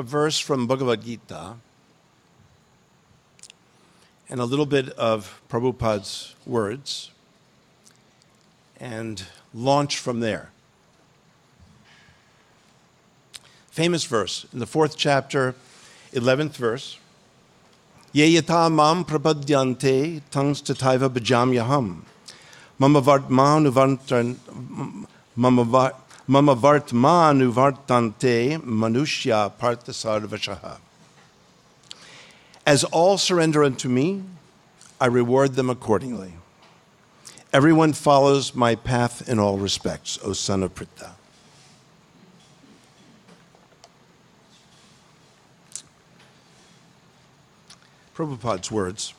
a verse from Bhagavad Gita and a little bit of Prabhupada's words and launch from there. Famous verse in the fourth chapter, 11th verse. Ye yata mam prapadyante tangs tataiva bhajamyaham. Mama vartmanuvartan mama vartmanuvartante manushya parthasarvashaha. As all surrender unto me, I reward them accordingly. Everyone follows my path in all respects, O son of Pritha. Prabhupada's words.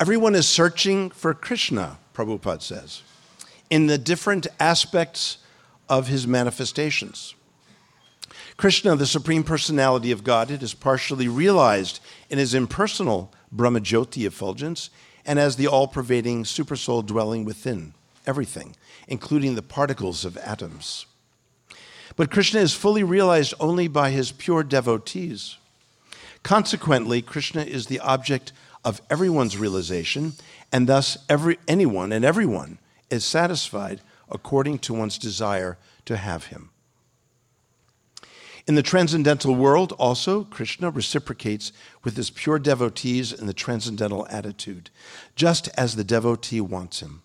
Everyone is searching for Krishna, Prabhupada says, in the different aspects of his manifestations. Krishna, the Supreme Personality of Godhead, is partially realized in his impersonal Brahmajyoti effulgence and as the all pervading supersoul dwelling within everything, including the particles of atoms. But Krishna is fully realized only by his pure devotees. Consequently, Krishna is the object of everyone's realization, and thus every, anyone and everyone is satisfied according to one's desire to have him. In the transcendental world, also, Krishna reciprocates with his pure devotees in the transcendental attitude, just as the devotee wants him.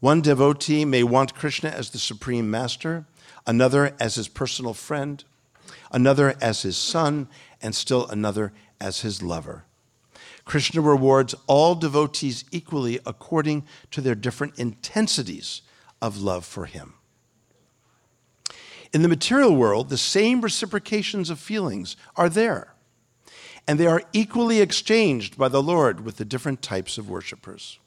One devotee may want Krishna as the supreme master, another as his personal friend, another as his son, and still another as his lover. Krishna rewards all devotees equally according to their different intensities of love for him. In the material world, the same reciprocations of feelings are there, and they are equally exchanged by the Lord with the different types of worshippers.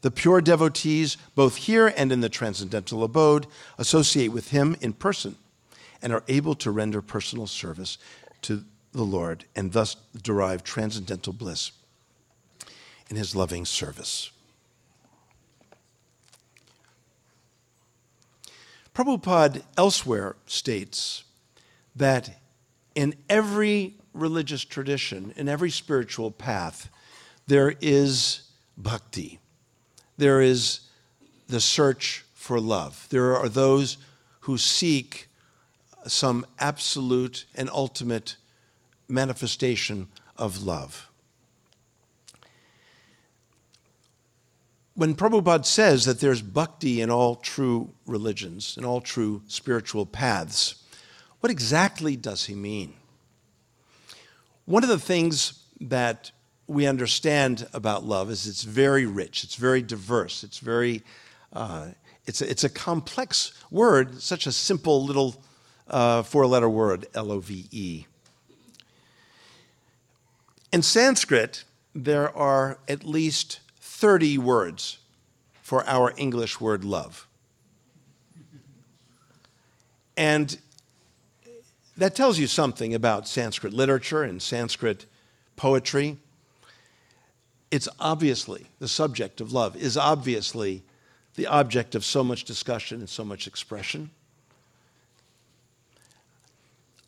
The pure devotees, both here and in the transcendental abode, associate with him in person and are able to render personal service to the Lord and thus derive transcendental bliss in his loving service. Prabhupada elsewhere states that in every religious tradition, in every spiritual path, there is bhakti. There is the search for love. There are those who seek some absolute and ultimate manifestation of love. When Prabhupada says that there's bhakti in all true religions, in all true spiritual paths, what exactly does he mean? One of the things that we understand about love is it's very rich, it's very diverse, it's very, uh, it's, a, it's a complex word, such a simple little uh, four letter word, L O V E. In Sanskrit, there are at least 30 words for our English word love. And that tells you something about Sanskrit literature and Sanskrit poetry. It's obviously, the subject of love is obviously the object of so much discussion and so much expression.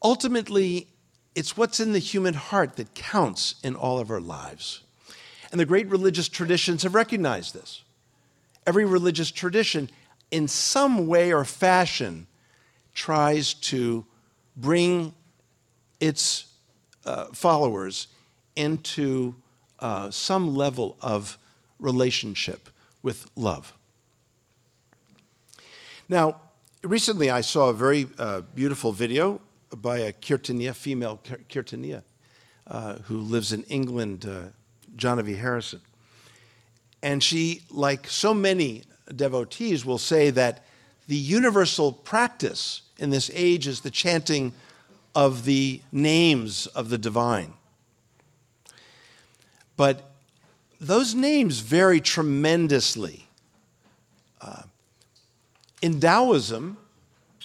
Ultimately, it's what's in the human heart that counts in all of our lives. And the great religious traditions have recognized this. Every religious tradition, in some way or fashion, tries to bring its uh, followers into uh, some level of relationship with love. Now, recently I saw a very uh, beautiful video by a Kirtaniya, female Kirtaniya, uh, who lives in England, uh, Jahnavi Harrison. And she, like so many devotees, will say that the universal practice in this age is the chanting of the names of the divine. But those names vary tremendously. Uh, in Taoism,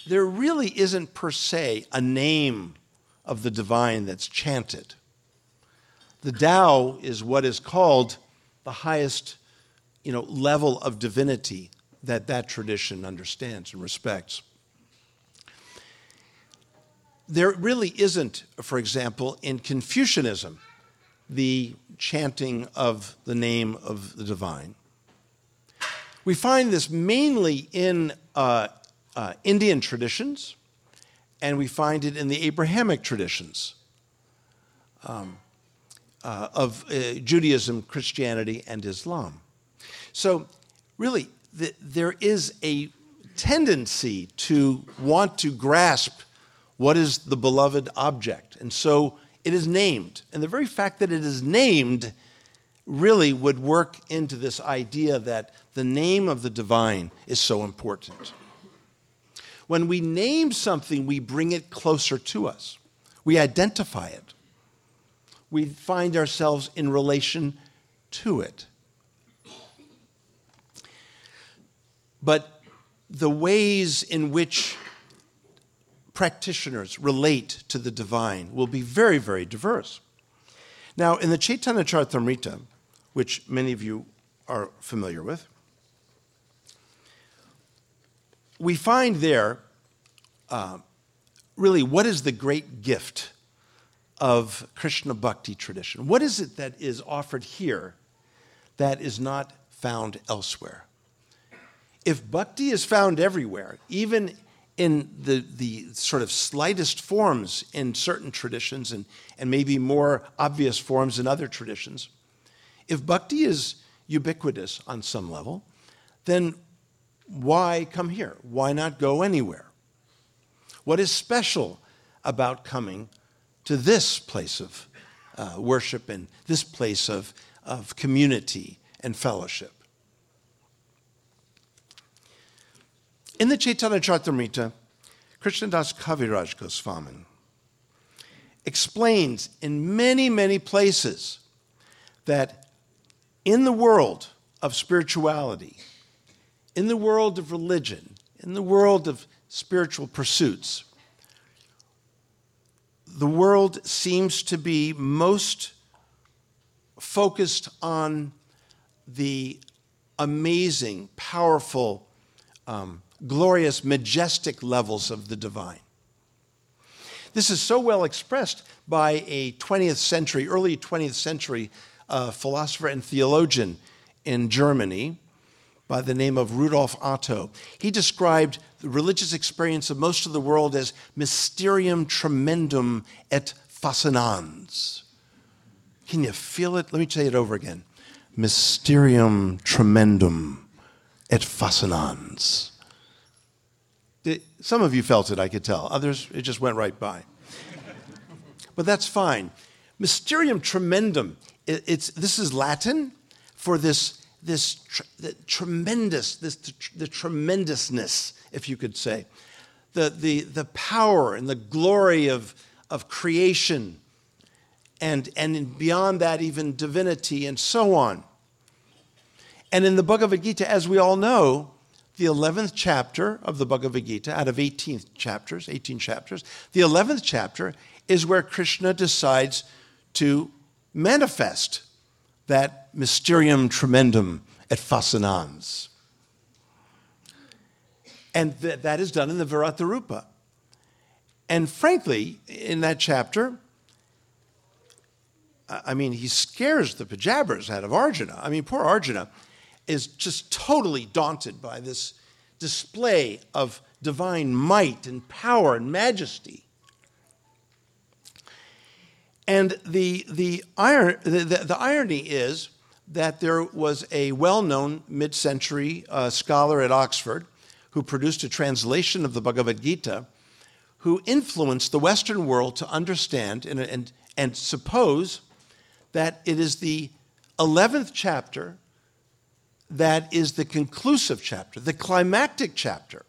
there really isn't per se a name of the divine that's chanted. The Tao is what is called the highest you know, level of divinity that that tradition understands and respects. There really isn't, for example, in Confucianism, the chanting of the name of the divine. We find this mainly in uh, uh, Indian traditions, and we find it in the Abrahamic traditions um, uh, of uh, Judaism, Christianity, and Islam. So, really, the, there is a tendency to want to grasp what is the beloved object. And so it is named. And the very fact that it is named really would work into this idea that the name of the divine is so important. When we name something, we bring it closer to us, we identify it, we find ourselves in relation to it. But the ways in which practitioners relate to the divine will be very, very diverse. Now, in the Chaitanya Charitamrita, which many of you are familiar with, we find there uh, really what is the great gift of Krishna Bhakti tradition? What is it that is offered here that is not found elsewhere? If bhakti is found everywhere, even in the, the sort of slightest forms in certain traditions and, and maybe more obvious forms in other traditions, if bhakti is ubiquitous on some level, then why come here? Why not go anywhere? What is special about coming to this place of uh, worship and this place of, of community and fellowship? In the Chaitanya Charitamrita, Krishnadas Kaviraj Goswami explains in many, many places that in the world of spirituality, in the world of religion, in the world of spiritual pursuits, the world seems to be most focused on the amazing, powerful, um, glorious, majestic levels of the divine. This is so well expressed by a 20th century, early 20th century uh, philosopher and theologian in Germany by the name of Rudolf Otto. He described the religious experience of most of the world as mysterium tremendum et fascinans. Can you feel it? Let me say it over again. Mysterium tremendum et fascinans. Some of you felt it, I could tell. Others, it just went right by. but that's fine. Mysterium tremendum, it's, this is Latin for this, this tr- tremendous, this, the tremendousness, if you could say. The, the, the power and the glory of, of creation, and, and beyond that, even divinity, and so on. And in the Bhagavad Gita, as we all know, the 11th chapter of the Bhagavad Gita, out of 18 chapters, 18 chapters, the 11th chapter is where Krishna decides to manifest that mysterium tremendum et fascinans. And th- that is done in the Virata And frankly, in that chapter, I mean, he scares the Pajabbras out of Arjuna. I mean, poor Arjuna is just totally daunted by this display of divine might and power and majesty. And the, the, iron, the, the, the irony is that there was a well known mid century uh, scholar at Oxford who produced a translation of the Bhagavad Gita who influenced the Western world to understand and, and, and suppose that it is the 11th chapter that is the conclusive chapter, the climactic chapter.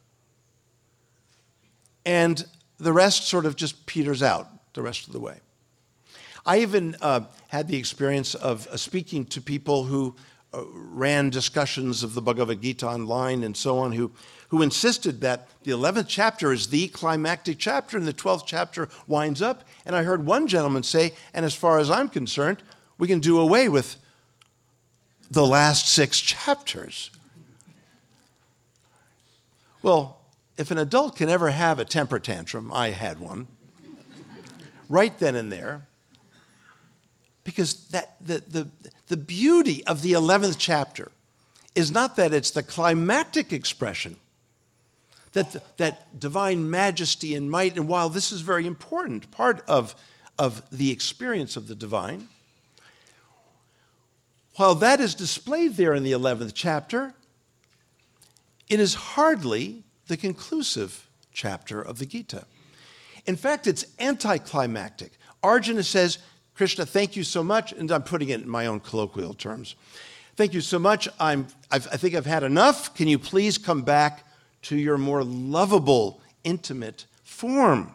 And the rest sort of just peters out the rest of the way. I even uh, had the experience of uh, speaking to people who uh, ran discussions of the Bhagavad Gita online and so on, who, who insisted that the 11th chapter is the climactic chapter and the 12th chapter winds up. And I heard one gentleman say, and as far as I'm concerned, we can do away with the last six chapters. Well, if an adult can ever have a temper tantrum, I had one, right then and there, because that, the, the, the beauty of the 11th chapter is not that it's the climactic expression, that, that divine majesty and might, and while this is very important, part of, of the experience of the divine, while that is displayed there in the 11th chapter, it is hardly the conclusive chapter of the Gita. In fact, it's anticlimactic. Arjuna says, Krishna, thank you so much, and I'm putting it in my own colloquial terms. Thank you so much. I'm, I've, i think I've had enough. Can you please come back to your more lovable, intimate form?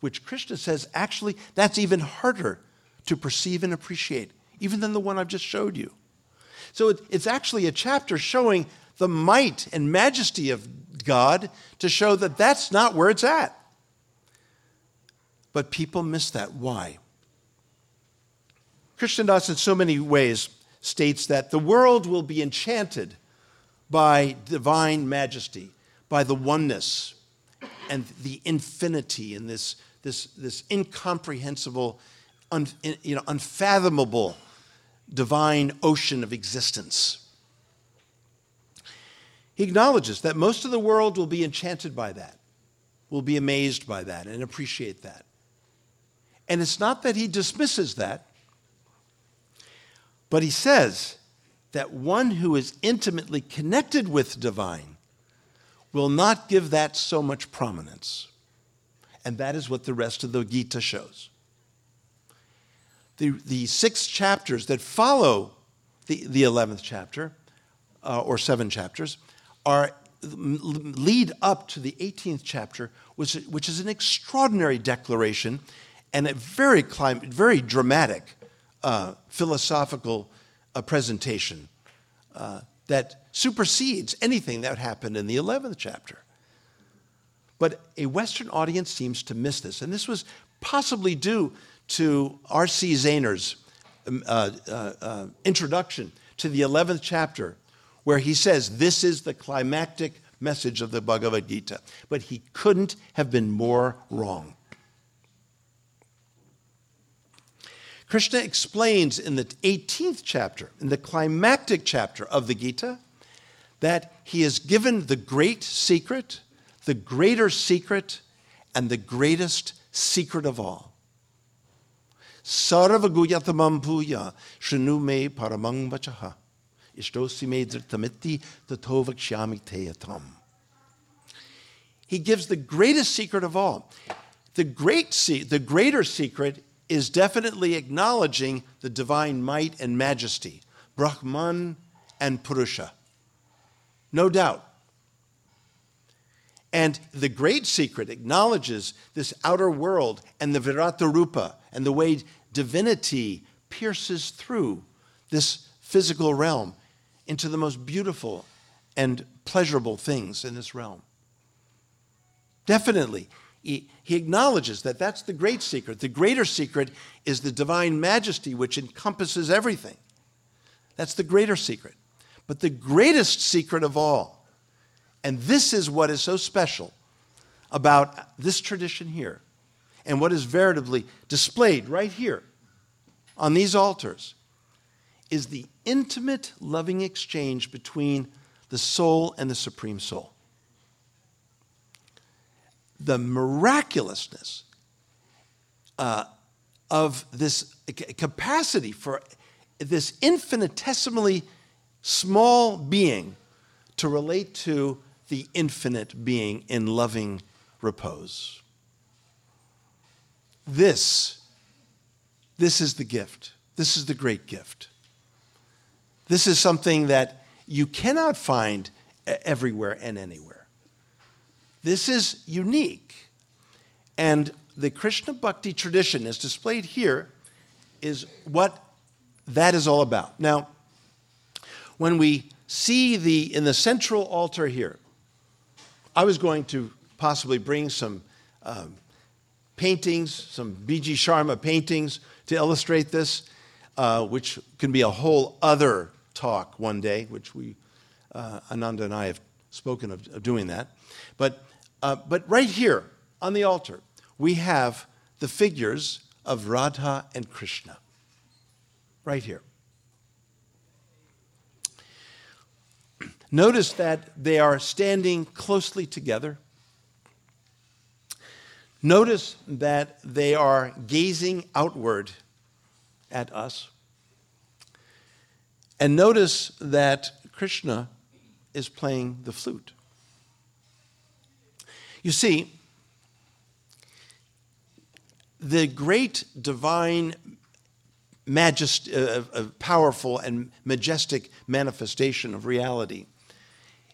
Which Krishna says, actually, that's even harder to perceive and appreciate, even than the one I've just showed you. So it, it's actually a chapter showing the might and majesty of God to show that that's not where it's at. But people miss that. Why? Krishna Das, in so many ways, states that the world will be enchanted by divine majesty, by the oneness and the infinity and this, this, this incomprehensible, un, you know, unfathomable divine ocean of existence. He acknowledges that most of the world will be enchanted by that, will be amazed by that, and appreciate that. And it's not that he dismisses that, but he says that one who is intimately connected with divine will not give that so much prominence. And that is what the rest of the Gita shows. The, the six chapters that follow the, the 11th chapter, uh, or seven chapters, are lead up to the 18th chapter, which, which is an extraordinary declaration and a very, clim- very dramatic uh, philosophical uh, presentation uh, that supersedes anything that happened in the 11th chapter. But a Western audience seems to miss this. And this was possibly due to R.C. Zaehner's um, uh, uh, uh, introduction to the 11th chapter, where he says, This is the climactic message of the Bhagavad Gita. But he couldn't have been more wrong. Krishna explains in the 18th chapter, in the climactic chapter of the Gita, that he has given the great secret, the greater secret, and the greatest secret of all. Sarvaguyatamam puya shanu me paramang vachaha. Ishtosi me dhritamiti tatovakshami teyatam. He gives the greatest secret of all. The, great se- the greater secret is definitely acknowledging the divine might and majesty, Brahman and Purusha. No doubt. And the great secret acknowledges this outer world and the Virata Rupa and the way divinity pierces through this physical realm into the most beautiful and pleasurable things in this realm. Definitely, he, acknowledges that that's the great secret. The greater secret is the divine majesty, which encompasses everything. That's the greater secret. But the greatest secret of all, and this is what is so special about this tradition here, and what is veritably displayed right here on these altars, is the intimate, loving exchange between the soul and the Supreme Soul the miraculousness uh, of this capacity for this infinitesimally small being to relate to the infinite being in loving repose. This, this is the gift. This is the great gift. This is something that you cannot find everywhere and anywhere. This is unique. And the Krishna Bhakti tradition, as displayed here, is what that is all about. Now, when we see the in the central altar here, I was going to possibly bring some um, paintings, some B.G. Sharma paintings to illustrate this, uh, which can be a whole other talk one day, which we, uh, Ananda and I have spoken of, of doing that. But, uh, but right here on the altar, we have the figures of Radha and Krishna. Right here. Notice that they are standing closely together. Notice that they are gazing outward at us. And notice that Krishna is playing the flute. You see, the great divine majesty, uh, uh, powerful and majestic manifestation of reality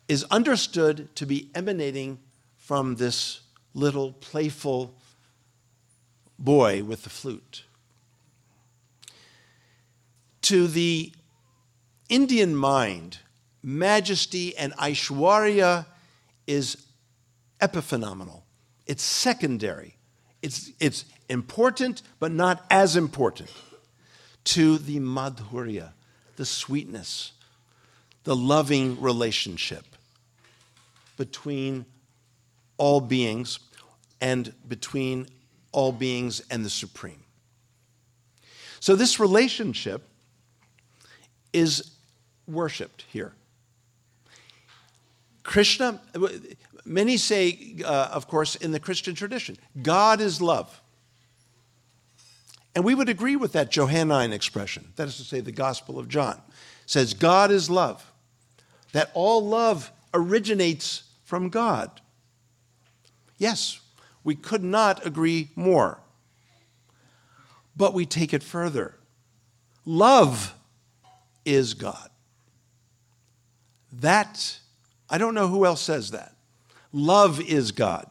is understood to be emanating from this little playful boy with the flute. To the Indian mind, majesty and Aishwarya is epiphenomenal. It's secondary. It's, it's important, but not as important. To the madhurya, the sweetness, the loving relationship between all beings and between all beings and the Supreme. So, this relationship is worshiped here. Krishna, many say, uh, of course, in the Christian tradition, God is love. And we would agree with that Johannine expression. That is to say, the Gospel of John says, God is love. That all love originates from God. Yes, we could not agree more. But we take it further. Love is God. That, I don't know who else says that. Love is God.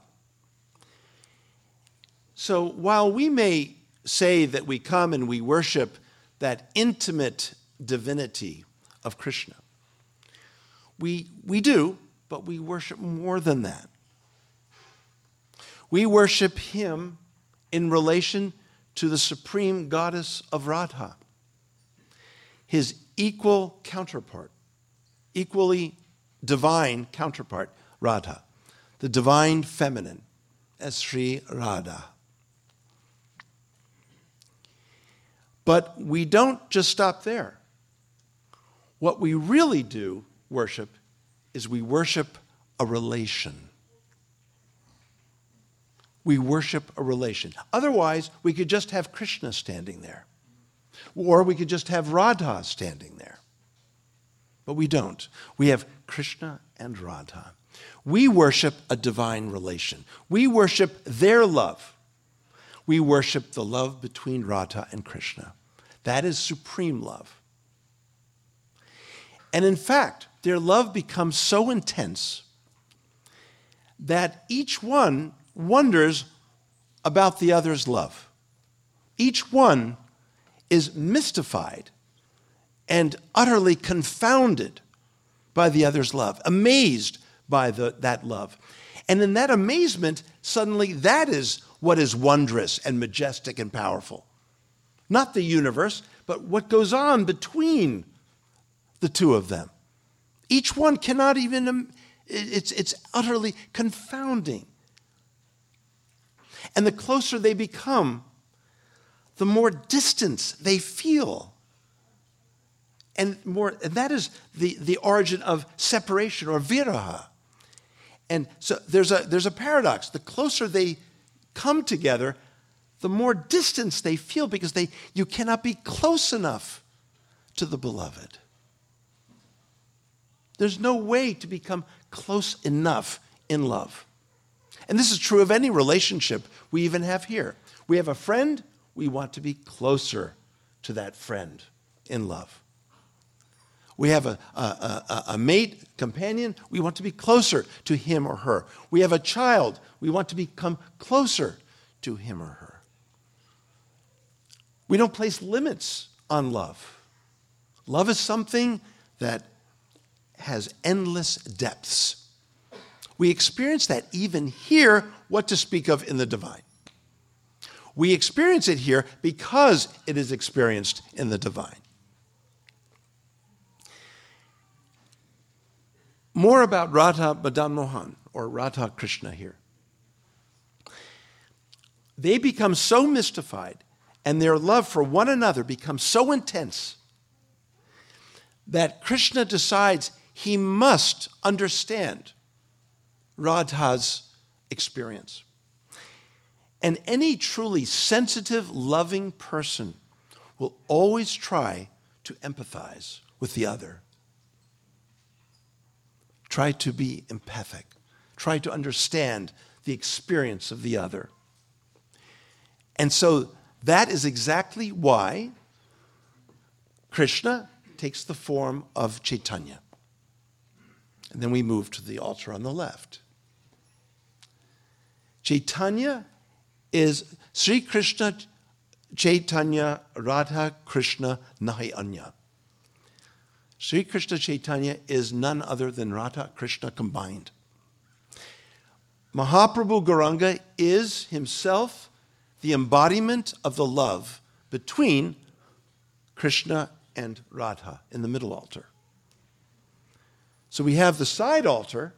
So while we may say that we come and we worship that intimate divinity of Krishna, we, we do, but we worship more than that. We worship him in relation to the supreme goddess of Radha, his equal counterpart, equally divine counterpart, Radha, the divine feminine, as Sri Radha. But we don't just stop there. What we really do worship is we worship a relation. We worship a relation. Otherwise, we could just have Krishna standing there, or we could just have Radha standing there. But we don't. We have Krishna and Radha. We worship a divine relation. We worship their love. We worship the love between Radha and Krishna. That is supreme love. And in fact, their love becomes so intense that each one wonders about the other's love. Each one is mystified and utterly confounded by the other's love, amazed by the, that love. And in that amazement, suddenly that is what is wondrous and majestic and powerful. Not the universe, but what goes on between the two of them. Each one cannot even, it's, it's utterly confounding. And the closer they become, the more distance they feel. And more, and that is the, the origin of separation or viraha. And so there's a, there's a paradox. The closer they come together, the more distance they feel because they, you cannot be close enough to the beloved. There's no way to become close enough in love. And this is true of any relationship we even have here. We have a friend, we want to be closer to that friend in love. We have a, a, a, a, mate, companion, we want to be closer to him or her. We have a child, we want to become closer to him or her. We don't place limits on love. Love is something that has endless depths. We experience that even here, what to speak of in the divine. We experience it here because it is experienced in the divine. More about Radha Madan Mohan or Radha Krishna here. They become so mystified and their love for one another becomes so intense that Krishna decides he must understand Radha's experience. And any truly sensitive, loving person will always try to empathize with the other. Try to be empathic. Try to understand the experience of the other. And so that is exactly why Krishna takes the form of Chaitanya. And then we move to the altar on the left. Chaitanya is Sri Krishna Chaitanya Radha Krishna Nahi Anya. Sri Krishna Chaitanya is none other than Radha Krishna combined. Mahaprabhu Gauranga is himself the embodiment of the love between Krishna and Radha in the middle altar. So we have the side altar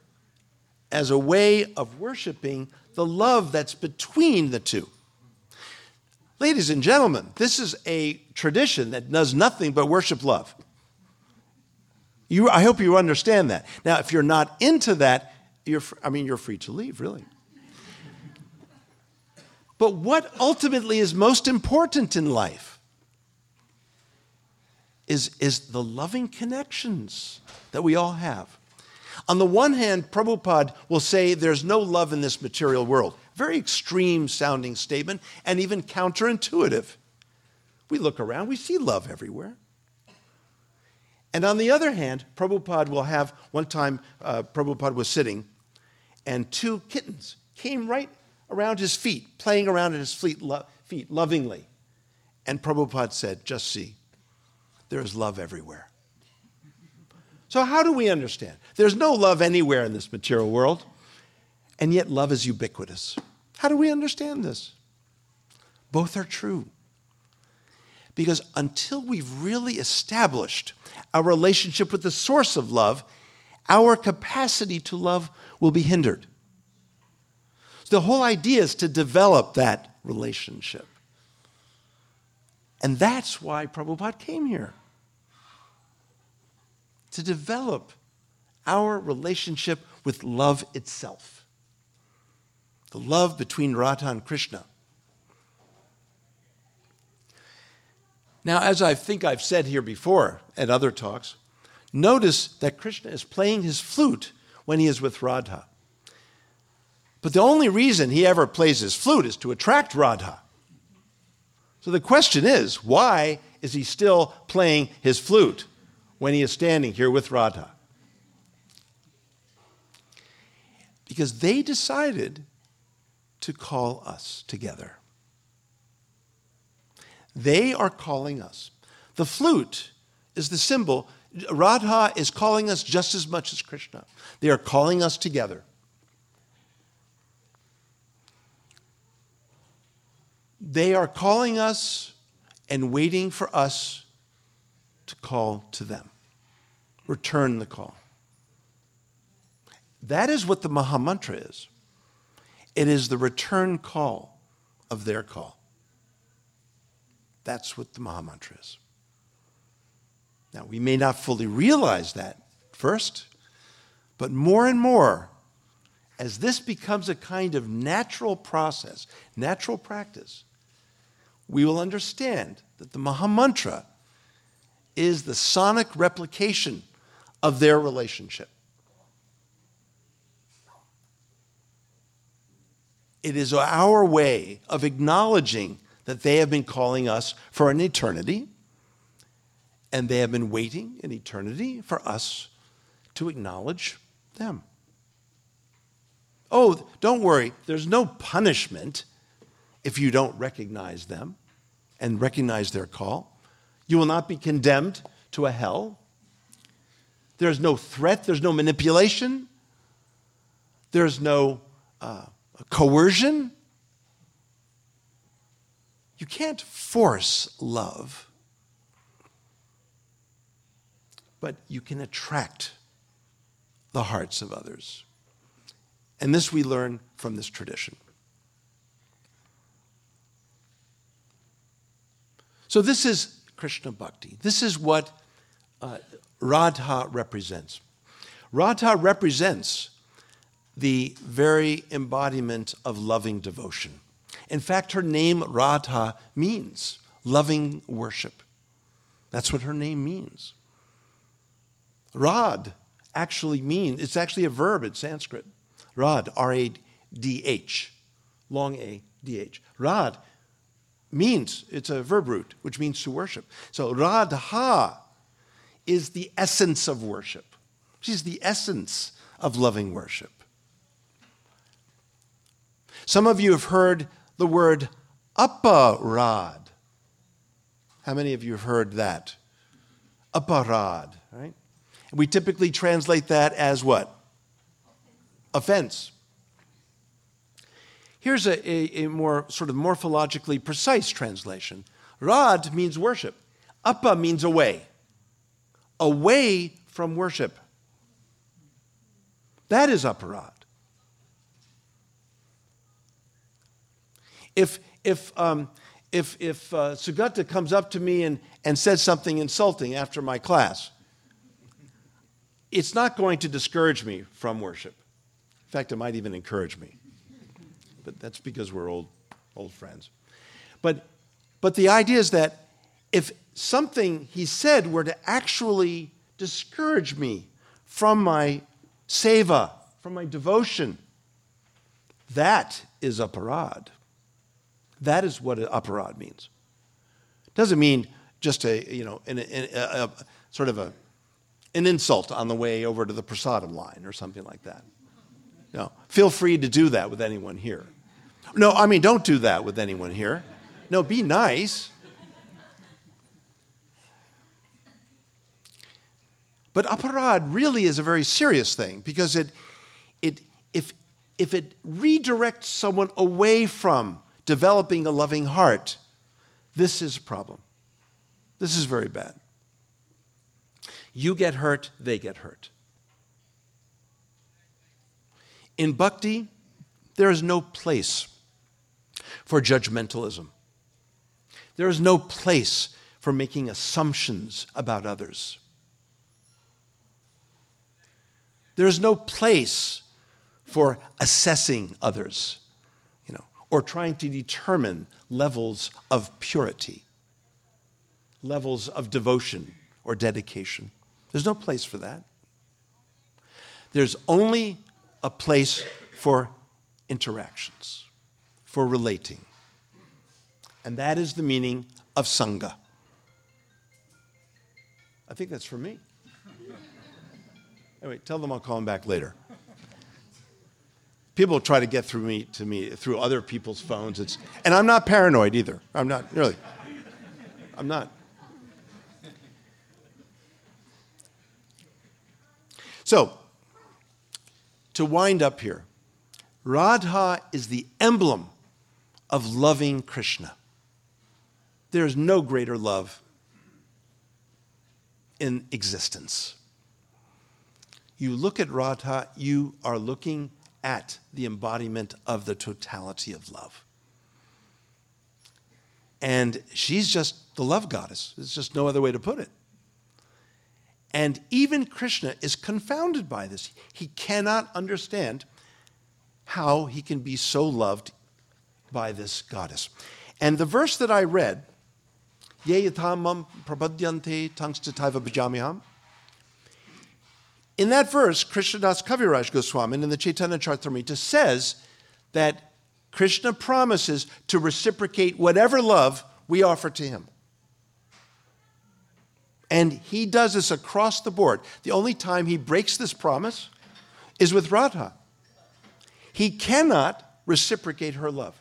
as a way of worshiping the love that's between the two. Ladies and gentlemen, this is a tradition that does nothing but worship love. You, I hope you understand that. Now, if you're not into that, you're, I mean, you're free to leave, really. But what ultimately is most important in life is, is the loving connections that we all have. On the one hand, Prabhupada will say there's no love in this material world. Very extreme sounding statement and even counterintuitive. We look around, we see love everywhere. And on the other hand, Prabhupada will have one time, uh, Prabhupada was sitting, and two kittens came right around his feet, playing around at his feet, lo- feet lovingly. And Prabhupada said, Just see, there is love everywhere. So, how do we understand? There's no love anywhere in this material world, and yet love is ubiquitous. How do we understand this? Both are true. Because until we've really established our relationship with the source of love, our capacity to love will be hindered. So the whole idea is to develop that relationship. And that's why Prabhupada came here to develop our relationship with love itself. The love between Radha and Krishna. Now, as I think I've said here before at other talks, notice that Krishna is playing his flute when he is with Radha. But the only reason he ever plays his flute is to attract Radha. So the question is why is he still playing his flute when he is standing here with Radha? Because they decided to call us together. They are calling us. The flute is the symbol. Radha is calling us just as much as Krishna. They are calling us together. They are calling us and waiting for us to call to them. Return the call. That is what the Mahamantra is. It is the return call of their call. That's what the Mahamantra is. Now, we may not fully realize that first, but more and more, as this becomes a kind of natural process, natural practice, we will understand that the Mahamantra is the sonic replication of their relationship. It is our way of acknowledging that they have been calling us for an eternity, and they have been waiting in eternity for us to acknowledge them. Oh, don't worry, there's no punishment if you don't recognize them and recognize their call. You will not be condemned to a hell. There's no threat, there's no manipulation, there's no uh, coercion. You can't force love, but you can attract the hearts of others. And this we learn from this tradition. So, this is Krishna Bhakti. This is what uh, Radha represents. Radha represents the very embodiment of loving devotion. In fact, her name Radha means loving worship. That's what her name means. Rad actually means, it's actually a verb in Sanskrit. Rad, R A D H, long A D H. Rad means, it's a verb root, which means to worship. So Radha is the essence of worship. She's the essence of loving worship. Some of you have heard the word aparad. How many of you have heard that? Aparad, right? We typically translate that as what? Offense. Here's a, a, a, more sort of morphologically precise translation. Rad means worship. Appa means away. Away from worship. That is aparad. If, if, um, if, if uh, Sugata comes up to me and, and says something insulting after my class, it's not going to discourage me from worship. In fact, it might even encourage me. But that's because we're old, old friends. But, but the idea is that if something he said were to actually discourage me from my seva, from my devotion, that is aparad. That is what an aparad means. It doesn't mean just a, you know, an, a, a, a, sort of a, an insult on the way over to the prasadam line or something like that. No, feel free to do that with anyone here. No, I mean, don't do that with anyone here. No, be nice. But aparad really is a very serious thing because it, it, if, if it redirects someone away from developing a loving heart, this is a problem. This is very bad. You get hurt, they get hurt. In bhakti, there is no place for judgmentalism. There is no place for making assumptions about others. There is no place for assessing others or trying to determine levels of purity, levels of devotion or dedication. There's no place for that. There's only a place for interactions, for relating. And that is the meaning of Sangha. I think that's for me. Anyway, tell them I'll call them back later people try to get through me to me through other people's phones. It's, and I'm not paranoid either. I'm not really. I'm not. So, to wind up here, Radha is the emblem of loving Krishna. There is no greater love in existence. You look at Radha, you are looking at the embodiment of the totality of love. And she's just the love goddess. There's just no other way to put it. And even Krishna is confounded by this. He cannot understand how he can be so loved by this goddess. And the verse that I read, Ye yatamam prapadyante tangstataiva bhajamiham, in that verse, Krishnadas Kaviraj Goswami in the Chaitanya Charitamrita says that Krishna promises to reciprocate whatever love we offer to him. And he does this across the board. The only time he breaks this promise is with Radha. He cannot reciprocate her love.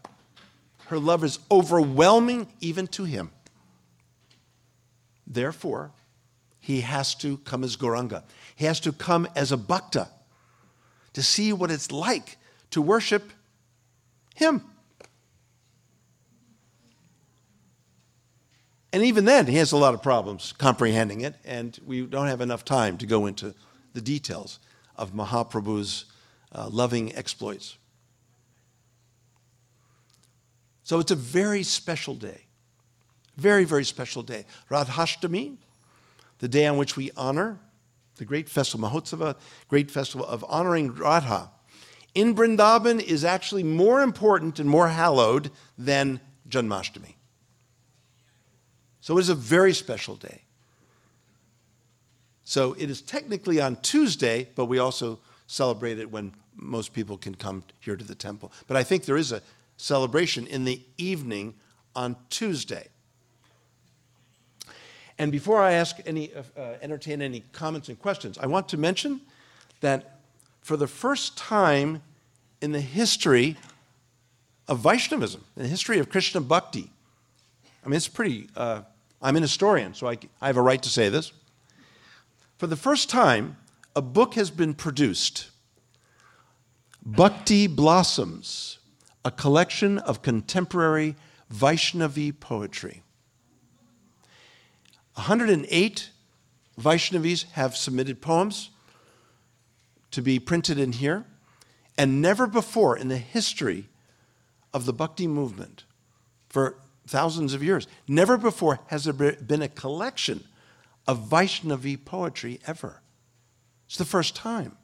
Her love is overwhelming even to him. Therefore, he has to come as Gauranga. He has to come as a bhakta to see what it's like to worship him. And even then, he has a lot of problems comprehending it, and we don't have enough time to go into the details of Mahaprabhu's uh, loving exploits. So it's a very special day. Very, very special day. Radhashtami, the day on which we honor the great festival, Mahotsava, great festival of honoring Radha, in Vrindavan is actually more important and more hallowed than Janmashtami. So it is a very special day. So it is technically on Tuesday, but we also celebrate it when most people can come here to the temple. But I think there is a celebration in the evening on Tuesday. And before I ask any, uh, entertain any comments and questions, I want to mention that for the first time in the history of Vaishnavism, in the history of Krishna Bhakti, I mean, it's pretty, uh, I'm an historian, so I, I have a right to say this. For the first time, a book has been produced Bhakti Blossoms, a collection of contemporary Vaishnavi poetry. 108 Vaishnavis have submitted poems to be printed in here, and never before in the history of the Bhakti movement, for thousands of years, never before has there been a collection of Vaishnavi poetry ever. It's the first time.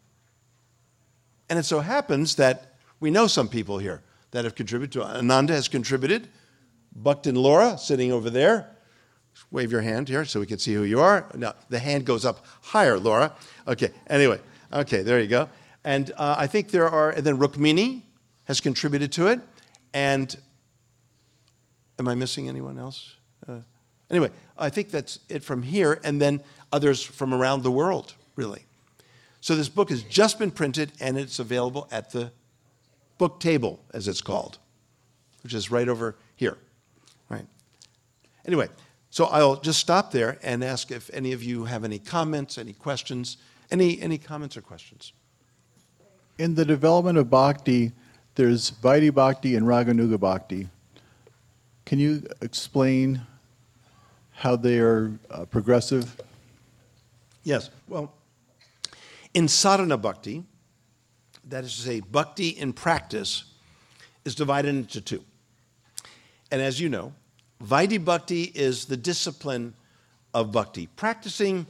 And it so happens that we know some people here that have contributed to Ananda has contributed. Bhaktin Laura sitting over there wave your hand here so we can see who you are. Now, the hand goes up higher, Laura. Okay, anyway, okay, there you go. And uh, I think there are, and then Rukmini has contributed to it. And am I missing anyone else? Uh, anyway, I think that's it from here, and then others from around the world, really. So this book has just been printed, and it's available at the book table, as it's called, which is right over here. Right. Anyway, so I'll just stop there and ask if any of you have any comments, any questions, any, any comments or questions. In the development of bhakti, there's Vaidhi bhakti and Raganuga bhakti. Can you explain how they are uh, progressive? Yes. Well, in sadhana bhakti, that is to say, bhakti in practice, is divided into two. And as you know, Vaidhi Bhakti is the discipline of bhakti. Practicing,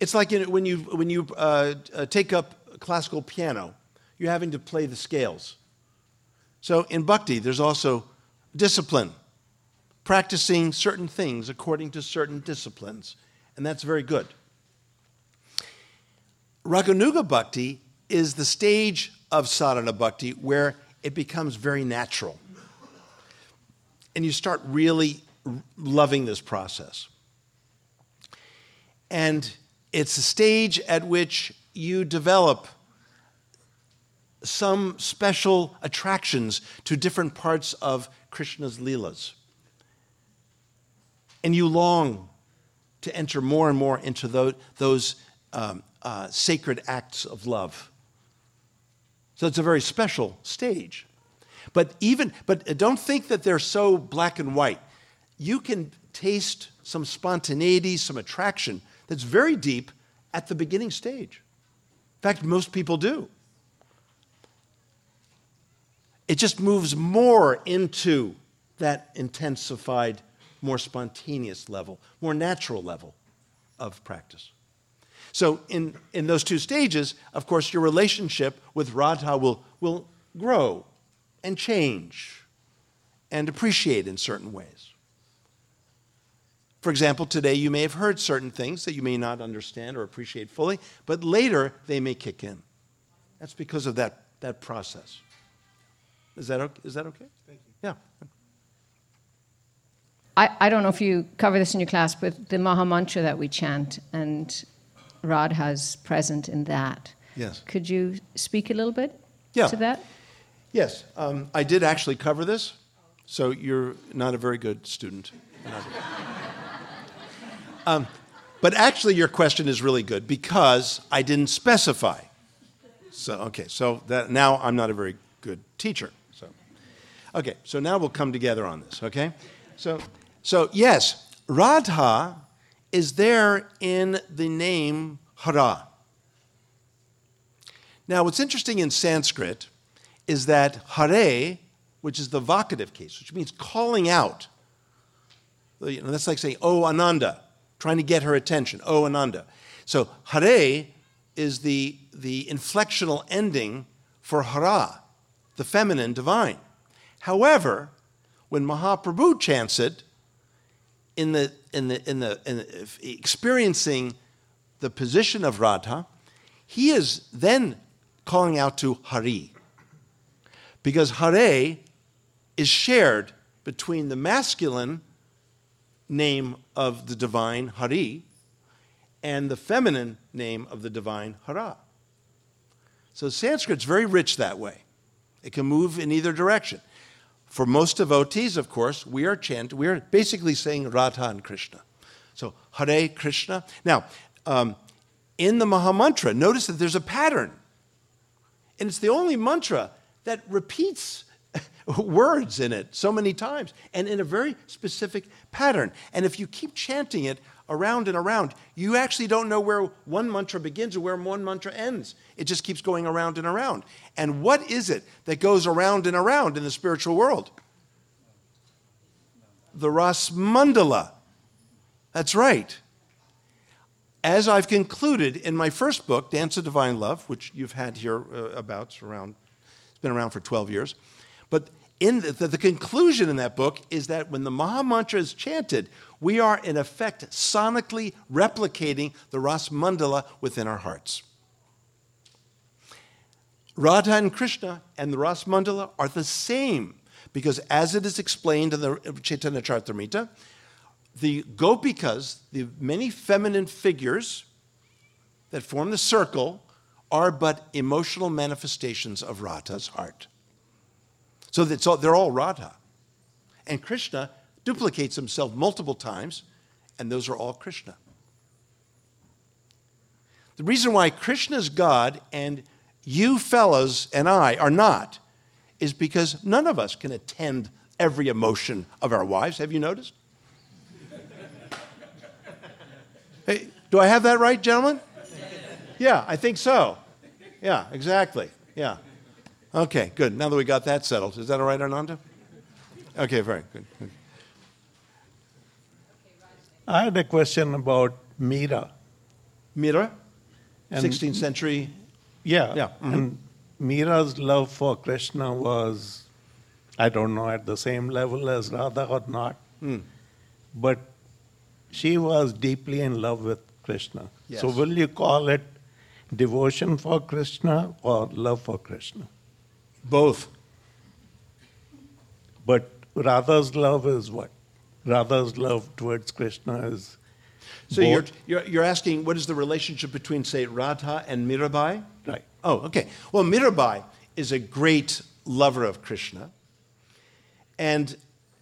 it's like when you, when you uh, uh, take up classical piano, you're having to play the scales. So in bhakti, there's also discipline, practicing certain things according to certain disciplines, and that's very good. Raganuga Bhakti is the stage of sadhana bhakti where it becomes very natural. And you start really loving this process. And it's a stage at which you develop some special attractions to different parts of Krishna's Leelas. And you long to enter more and more into those, those um, uh, sacred acts of love. So it's a very special stage. But even, but don't think that they're so black and white you can taste some spontaneity, some attraction that's very deep at the beginning stage. In fact, most people do. It just moves more into that intensified, more spontaneous level, more natural level of practice. So, in, in those two stages, of course, your relationship with Radha will, will grow and change and appreciate in certain ways. For example, today you may have heard certain things that you may not understand or appreciate fully, but later they may kick in. That's because of that, that process. Is that, okay? Is that okay? Thank you. Yeah. I, I don't know if you cover this in your class, but the Maha Mantra that we chant, and Radha's present in that. Yes. Could you speak a little bit yeah. to that? Yes. Um, I did actually cover this So you're not a very good student. Um, but actually, your question is really good because I didn't specify. So, okay, so that, now I'm not a very good teacher. So, okay, so now we'll come together on this, okay? So, so yes, Radha is there in the name Hara. Now, what's interesting in Sanskrit is that Hare, which is the vocative case, which means calling out, you know, that's like saying, Oh, Ananda, trying to get her attention. Oh, Ananda. So Hare is the, the inflectional ending for Hara, the feminine divine. However, when Mahaprabhu chants it, in the, in the, in the, in the experiencing the position of Radha, he is then calling out to Hari. Because Hare is shared between the masculine name of the divine Hari and the feminine name of the divine Hara. So Sanskrit's very rich that way. It can move in either direction. For most devotees, of course, we are chant, we are basically saying Radha and Krishna. So Hare Krishna. Now, um, in the Mahamantra, notice that there's a pattern. And it's the only mantra that repeats words in it so many times and in a very specific pattern. And if you keep chanting it around and around, you actually don't know where one mantra begins or where one mantra ends. It just keeps going around and around. And what is it that goes around and around in the spiritual world? The Ras Mandala. That's right. As I've concluded in my first book, Dance of Divine Love, which you've had here uh, about, around, it's been around for 12 years. But in the, the, the, conclusion in that book is that when the Maha Mantra is chanted, we are in effect sonically replicating the Ras Mandala within our hearts. Radha and Krishna and the Ras Mandala are the same because, as it is explained in the Chaitanya Charitamrita, the gopikas, the many feminine figures that form the circle, are but emotional manifestations of Radha's heart. So they're all Radha. And Krishna duplicates himself multiple times, and those are all Krishna. The reason why Krishna is God and you fellows and I are not is because none of us can attend every emotion of our wives. Have you noticed? hey, do I have that right, gentlemen? Yeah, I think so. Yeah, exactly. Yeah. Okay, good. Now that we got that settled, is that all right, Ananda? Okay, very good. I had a question about Mira. Mira, And- 16th century. Yeah. Yeah, mhm. And Mira's love for Krishna was, I don't know, at the same level as Radha or not. Hmm. But she was deeply in love with Krishna. So will you call it devotion for Krishna or love for Krishna? Both. But Radha's love is what? Radha's love towards Krishna is. So you're, you're, you're asking what is the relationship between, say, Radha and Mirabai? Right. Oh, okay. Well, Mirabai is a great lover of Krishna, and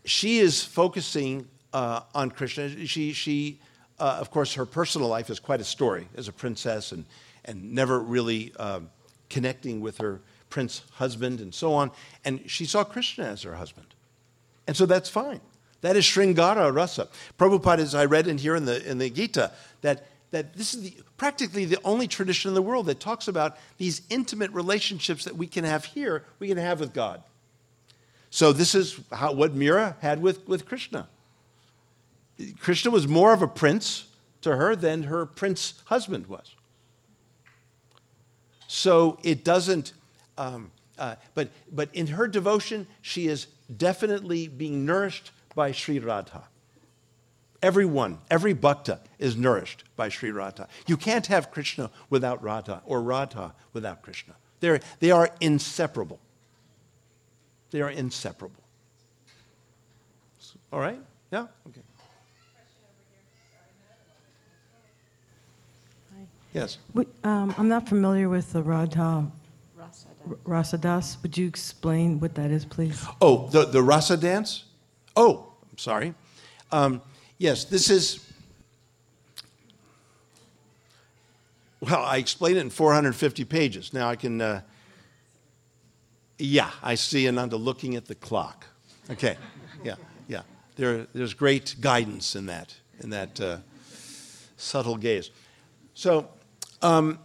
she is focusing uh, on Krishna. She, she uh, of course, her personal life is quite a story as a princess and, and never really um, connecting with her prince husband and so on. And she saw Krishna as her husband. And so that's fine. That is Sringara Rasa. Prabhupada, as I read in here in the, in the Gita, that, that this is the, practically the only tradition in the world that talks about these intimate relationships that we can have here, we can have with God. So this is how, what Mira had with, with Krishna. Krishna was more of a prince to her than her prince husband was. So it doesn't, um, uh, but, but in her devotion, she is definitely being nourished by Sri Radha. Everyone, every bhakta is nourished by Sri Radha. You can't have Krishna without Radha or Radha without Krishna. They're, they are inseparable. They are inseparable. All right? Yeah? Okay. Yes. Um, I'm not familiar with the Radha Rasa Das, would you explain what that is, please? Oh, the, the rasa dance? Oh, I'm sorry. Um, yes, this is. Well, I explain it in 450 pages. Now I can. Uh, yeah, I see Ananda looking at the clock. Okay, yeah, yeah. There, there's great guidance in that, in that uh, subtle gaze. So, um,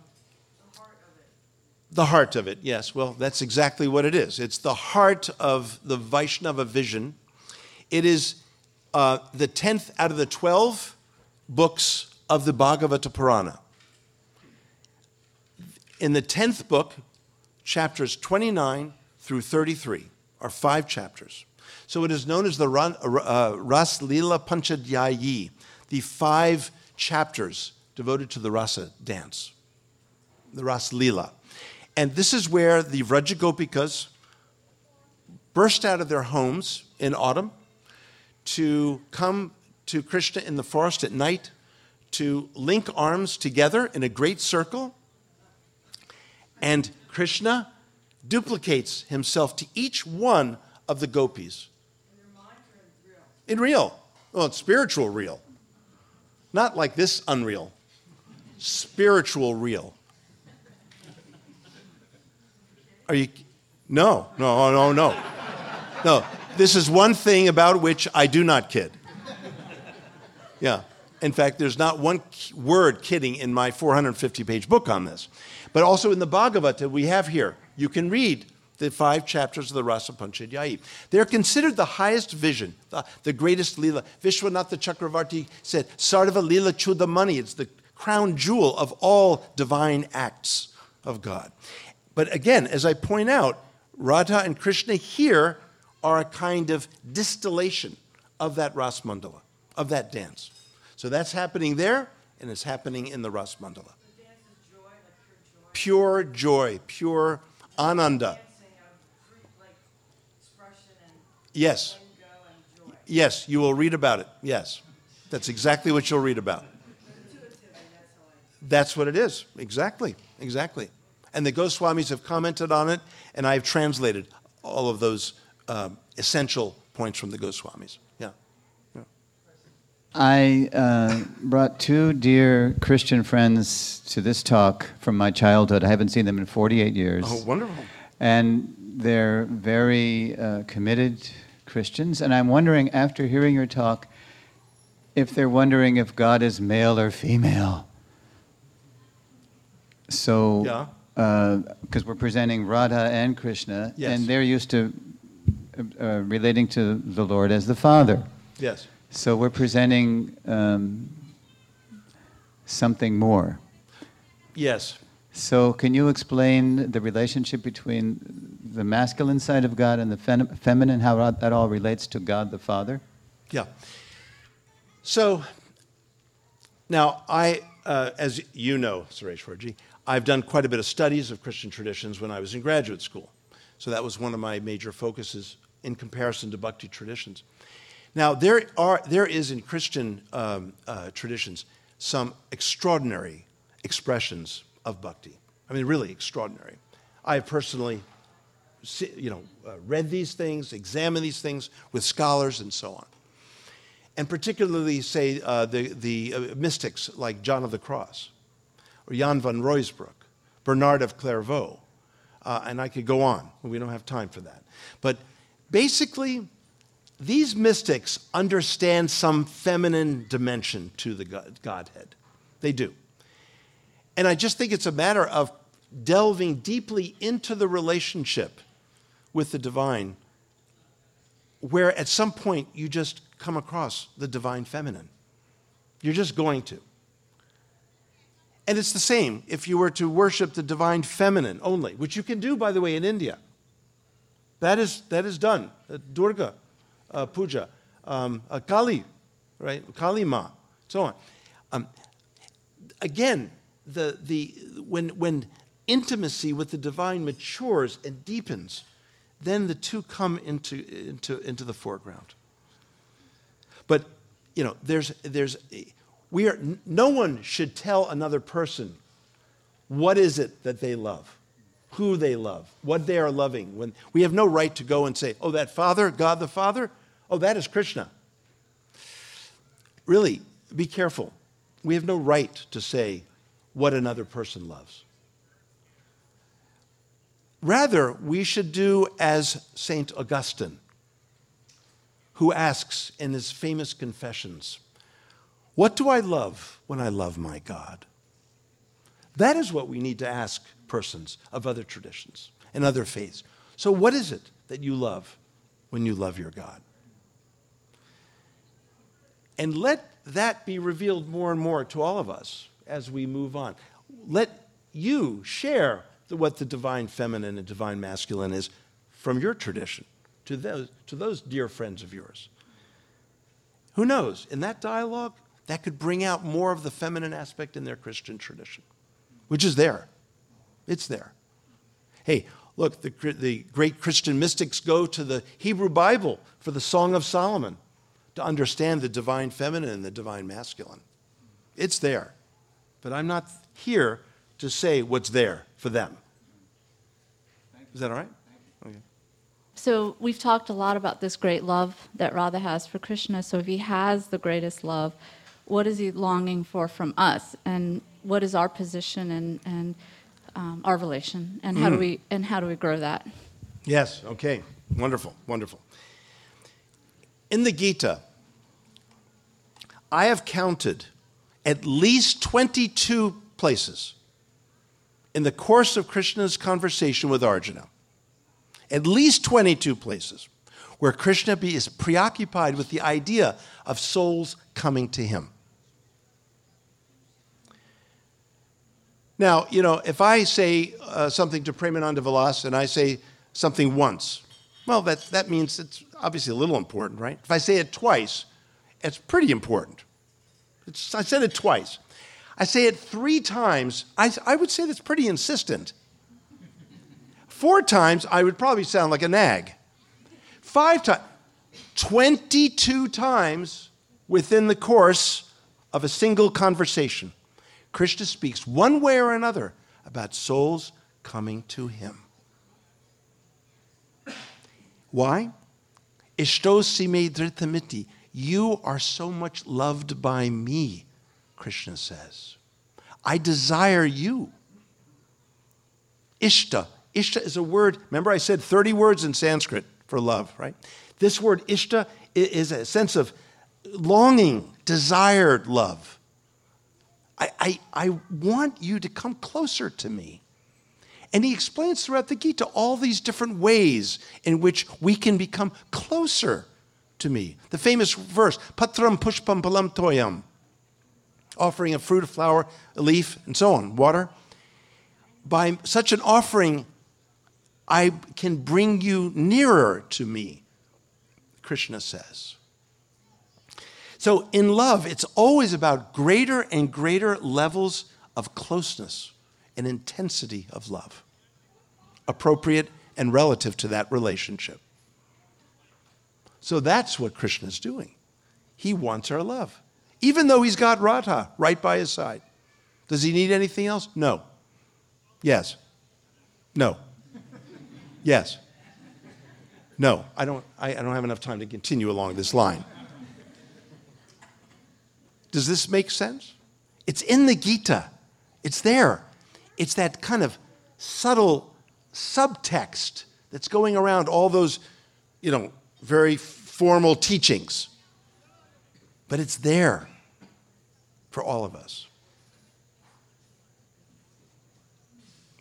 the heart of it, yes. Well, that's exactly what it is. It's the heart of the Vaishnava vision. It is uh, the 10th out of the 12 books of the Bhagavata Purana. In the 10th book, chapters 29 through 33 are five chapters. So it is known as the Ran- uh, Ras Lila Panchadhyayi, the five chapters devoted to the rasa dance, the Ras Lila. And this is where the Vrajagopikas burst out of their homes in autumn to come to Krishna in the forest at night, to link arms together in a great circle. And Krishna duplicates himself to each one of the gopis. In real. Well, it's spiritual real. Not like this unreal. Spiritual real. Are you? No, no, no, no. No. This is one thing about which I do not kid. Yeah. In fact, there's not one word kidding in my 450 page book on this. But also in the Bhagavata, we have here, you can read the five chapters of the Rasa. They're considered the highest vision, the, the greatest lila. Vishwanatha Chakravarti said, Sarva lila chudamani. It's the crown jewel of all divine acts of God. But again, as I point out, Radha and Krishna here are a kind of distillation of that Ras Mandala, of that dance. So that's happening there, and it's happening in the Ras Mandala. Pure joy, pure ananda. Yes. Yes, you will read about it. Yes. That's exactly what you'll read about. That's what it is. Exactly. Exactly. And the Goswamis have commented on it, and I have translated all of those um, essential points from the Goswamis. Yeah. yeah. I uh, brought two dear Christian friends to this talk from my childhood. I haven't seen them in 48 years. Oh, wonderful. And they're very uh, committed Christians. And I'm wondering, after hearing your talk, if they're wondering if God is male or female. So, Yeah. Because we're presenting Radha and Krishna, Yes. and they're used to uh, relating to the Lord as the Father. Yes. So we're presenting um, something more. Yes. So can you explain the relationship between the masculine side of God and the fem- feminine, how that all relates to God the Father? Yeah. So now I, uh, as you know, Sureshwarji, I've done quite a bit of studies of Christian traditions when I was in graduate school. So that was one of my major focuses in comparison to Bhakti traditions. Now there are there is in Christian um, uh, traditions some extraordinary expressions of Bhakti. I mean, really extraordinary. I have personally si- you know, uh, read these things, examined these things with scholars and so on. And particularly, say, uh, the, the uh, mystics like John of the Cross, or Jan van Ruysbroek, Bernard of Clairvaux, uh, and I could go on. We don't have time for that. But basically, these mystics understand some feminine dimension to the Godhead. They do. And I just think it's a matter of delving deeply into the relationship with the divine, where at some point you just come across the divine feminine. You're just going to. And it's the same if you were to worship the divine feminine only, which you can do, by the way, in India. That is, that is done. Uh, Durga uh, puja, um, uh, Kali, right? Kali Ma, so on. Um, again, the, the, when, when intimacy with the divine matures and deepens, then the two come into, into, into the foreground. But, you know, there's, there's, we are, no one should tell another person what is it that they love. who they love, what they are loving. When we have no right to go and say, "Oh, that Father, God the Father, oh, that is Krishna." Really, be careful. We have no right to say what another person loves. Rather, we should do as St. Augustine, who asks in his famous Confessions, What do I love when I love my God? That is what we need to ask persons of other traditions and other faiths. So, what is it that you love when you love your God? And let that be revealed more and more to all of us as we move on. Let you share the, what the divine feminine and divine masculine is from your tradition to those, to those dear friends of yours. Who knows? In that dialogue, that could bring out more of the feminine aspect in their Christian tradition, which is there. It's there. Hey, look, the, the great Christian mystics go to the Hebrew Bible for the Song of Solomon to understand the divine feminine and the divine masculine. It's there. But I'm not here to say what's there for them. Is that all right? Okay. So we've talked a lot about this great love that Radha has for Krishna. So if he has the greatest love, what is he longing for from us, and what is our position and and um, our relation, and how do we and how do we grow that? Yes, okay. Wonderful, wonderful. In the Gita, I have counted at least 22 places in the course of Krishna's conversation with Arjuna. At least 22 places where Krishna is preoccupied with the idea of souls coming to him. Now, you know, if I say uh, something to Premananda Vilas and I say something once, well, that, that means it's obviously a little important, right? If I say it twice, it's pretty important. It's, I said it twice. I say it three times, I, I would say that's pretty insistent. Four times, I would probably sound like a nag. Five times, 22 times within the course of a single conversation, Krishna speaks one way or another about souls coming to him. Why? Ishto sime dhritamiti. You are so much loved by me, Krishna says. I desire you. Ishta. Ishta is a word, remember I said 30 words in Sanskrit for love, right? This word ishta is a sense of longing, desired love. I, I, I want you to come closer to me. And he explains throughout the Gita all these different ways in which we can become closer to me. The famous verse, Patram Pushpam Phalam Toyam, offering a fruit, a flower, a leaf, and so on, water. By such an offering, I can bring you nearer to me, Krishna says. So in love, it's always about greater and greater levels of closeness and intensity of love, appropriate and relative to that relationship. So that's what Krishna is doing. He wants our love, even though he's got Radha right by his side. Does he need anything else? No. Yes. No. Yes. No. I don't, I, I don't have enough time to continue along this line. Does this make sense? It's in the Gita. It's there. It's that kind of subtle subtext that's going around all those, you know, very formal teachings. But it's there for all of us.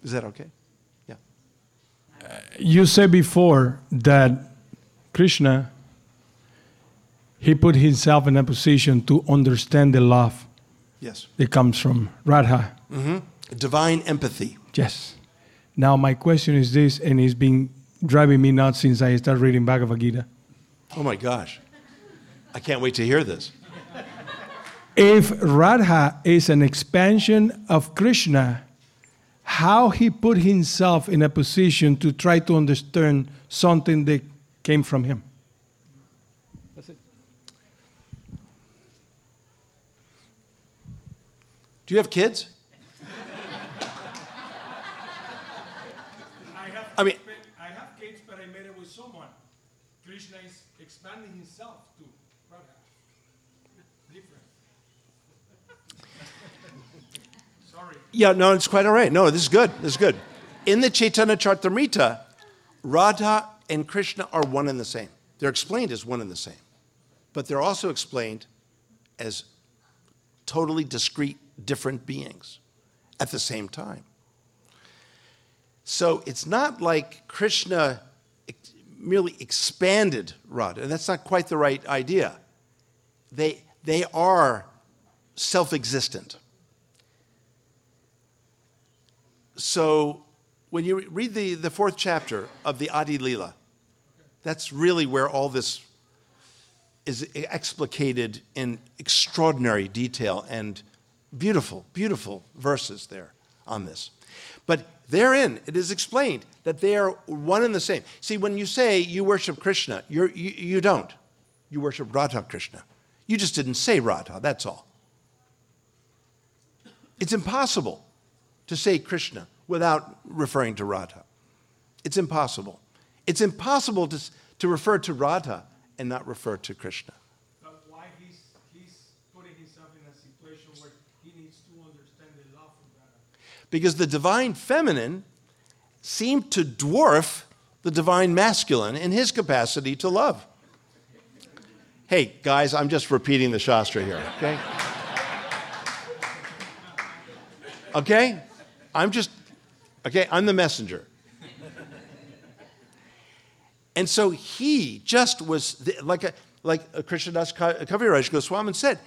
Is that okay? Yeah. You said before that Krishna he put himself in a position to understand the love Yes. that comes from Radha. Mm-hmm. Divine empathy. Yes. Now my question is this, and it's been driving me nuts since I started reading Bhagavad Gita. Oh my gosh. I can't wait to hear this. If Radha is an expansion of Krishna, how he put himself in a position to try to understand something that came from him? Do you have kids? I mean, I have kids, but I made it with someone. Krishna is expanding himself to Radha. Different. Sorry. Yeah, no, it's quite all right. No, this is good. This is good. In the Chaitanya Charitamrita, Radha and Krishna are one and the same. They're explained as one and the same, but they're also explained as totally discrete, different beings at the same time. So it's not like Krishna merely expanded Radha. And that's not quite the right idea. They, they are self existent. So when you read the, the fourth chapter of the Adi Lila, that's really where all this is explicated in extraordinary detail and beautiful, beautiful verses there on this. But therein, it is explained that they are one and the same. See, when you say you worship Krishna, you, you don't. You worship Radha Krishna. You just didn't say Radha, that's all. It's impossible to say Krishna without referring to Radha. It's impossible. It's impossible to, to refer to Radha and not refer to Krishna. But why he's, he's putting himself in a situation where he needs to understand the love of Radha. Because the divine feminine seemed to dwarf the divine masculine in his capacity to love. Hey, guys, I'm just repeating the Shastra here, okay? Okay? I'm just, okay, I'm the messenger. And so he just was like a, like a Krishnadas Kaviraj Goswami said,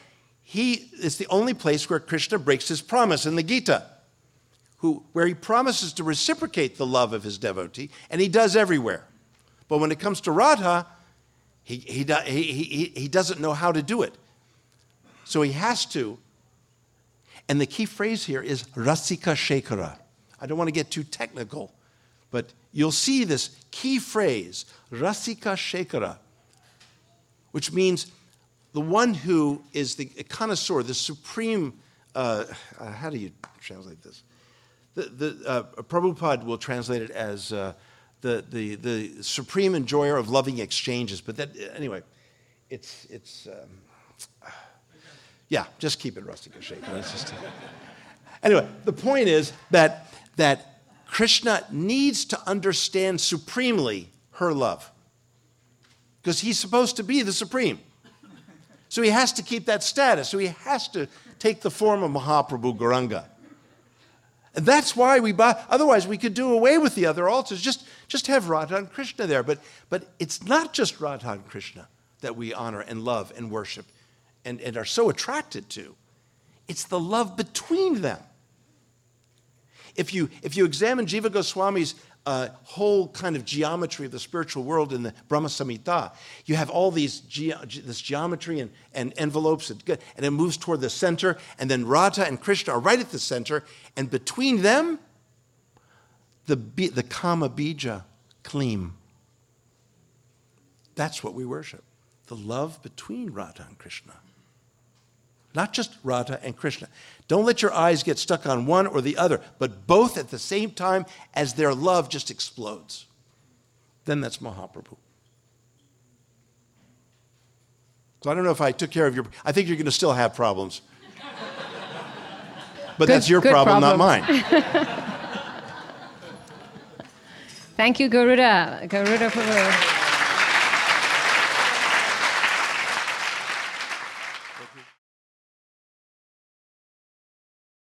he is the only place where Krishna breaks his promise in the Gita, who, where he promises to reciprocate the love of his devotee, and he does everywhere. But when it comes to Radha, he, he, he, he, doesn't know how to do it. So he has to. And the key phrase here is Rasika Shekara. I don't want to get too technical, but you'll see this key phrase, Rasika Shekara, which means the one who is the connoisseur, the supreme. Uh, uh, how do you translate this? The, the, uh, Prabhupada will translate it as uh, the, the, the supreme enjoyer of loving exchanges. But that, anyway, it's, it's um, yeah, just keep it Rasika Shekara. It's just, anyway, the point is that, that Krishna needs to understand supremely her love because he's supposed to be the supreme. So he has to keep that status. So he has to take the form of Mahaprabhu Gauranga. And that's why we buy, otherwise we could do away with the other altars, just, just have Radha and Krishna there. But, but it's not just Radha and Krishna that we honor and love and worship and, and are so attracted to. It's the love between them. If you, if you examine Jiva Goswami's uh, whole kind of geometry of the spiritual world in the Brahma Samhita, you have all these ge- this geometry and, and envelopes, and, and it moves toward the center, and then Radha and Krishna are right at the center, and between them, the, the Kama Bija, Kleem. That's what we worship the love between Radha and Krishna. Not just Radha and Krishna. Don't let your eyes get stuck on one or the other, but both at the same time as their love just explodes. Then that's Mahaprabhu. So I don't know if I took care of your. I think you're going to still have problems. But Good- that's your problem, not mine. Thank you, Garuda. Garuda Prabhu.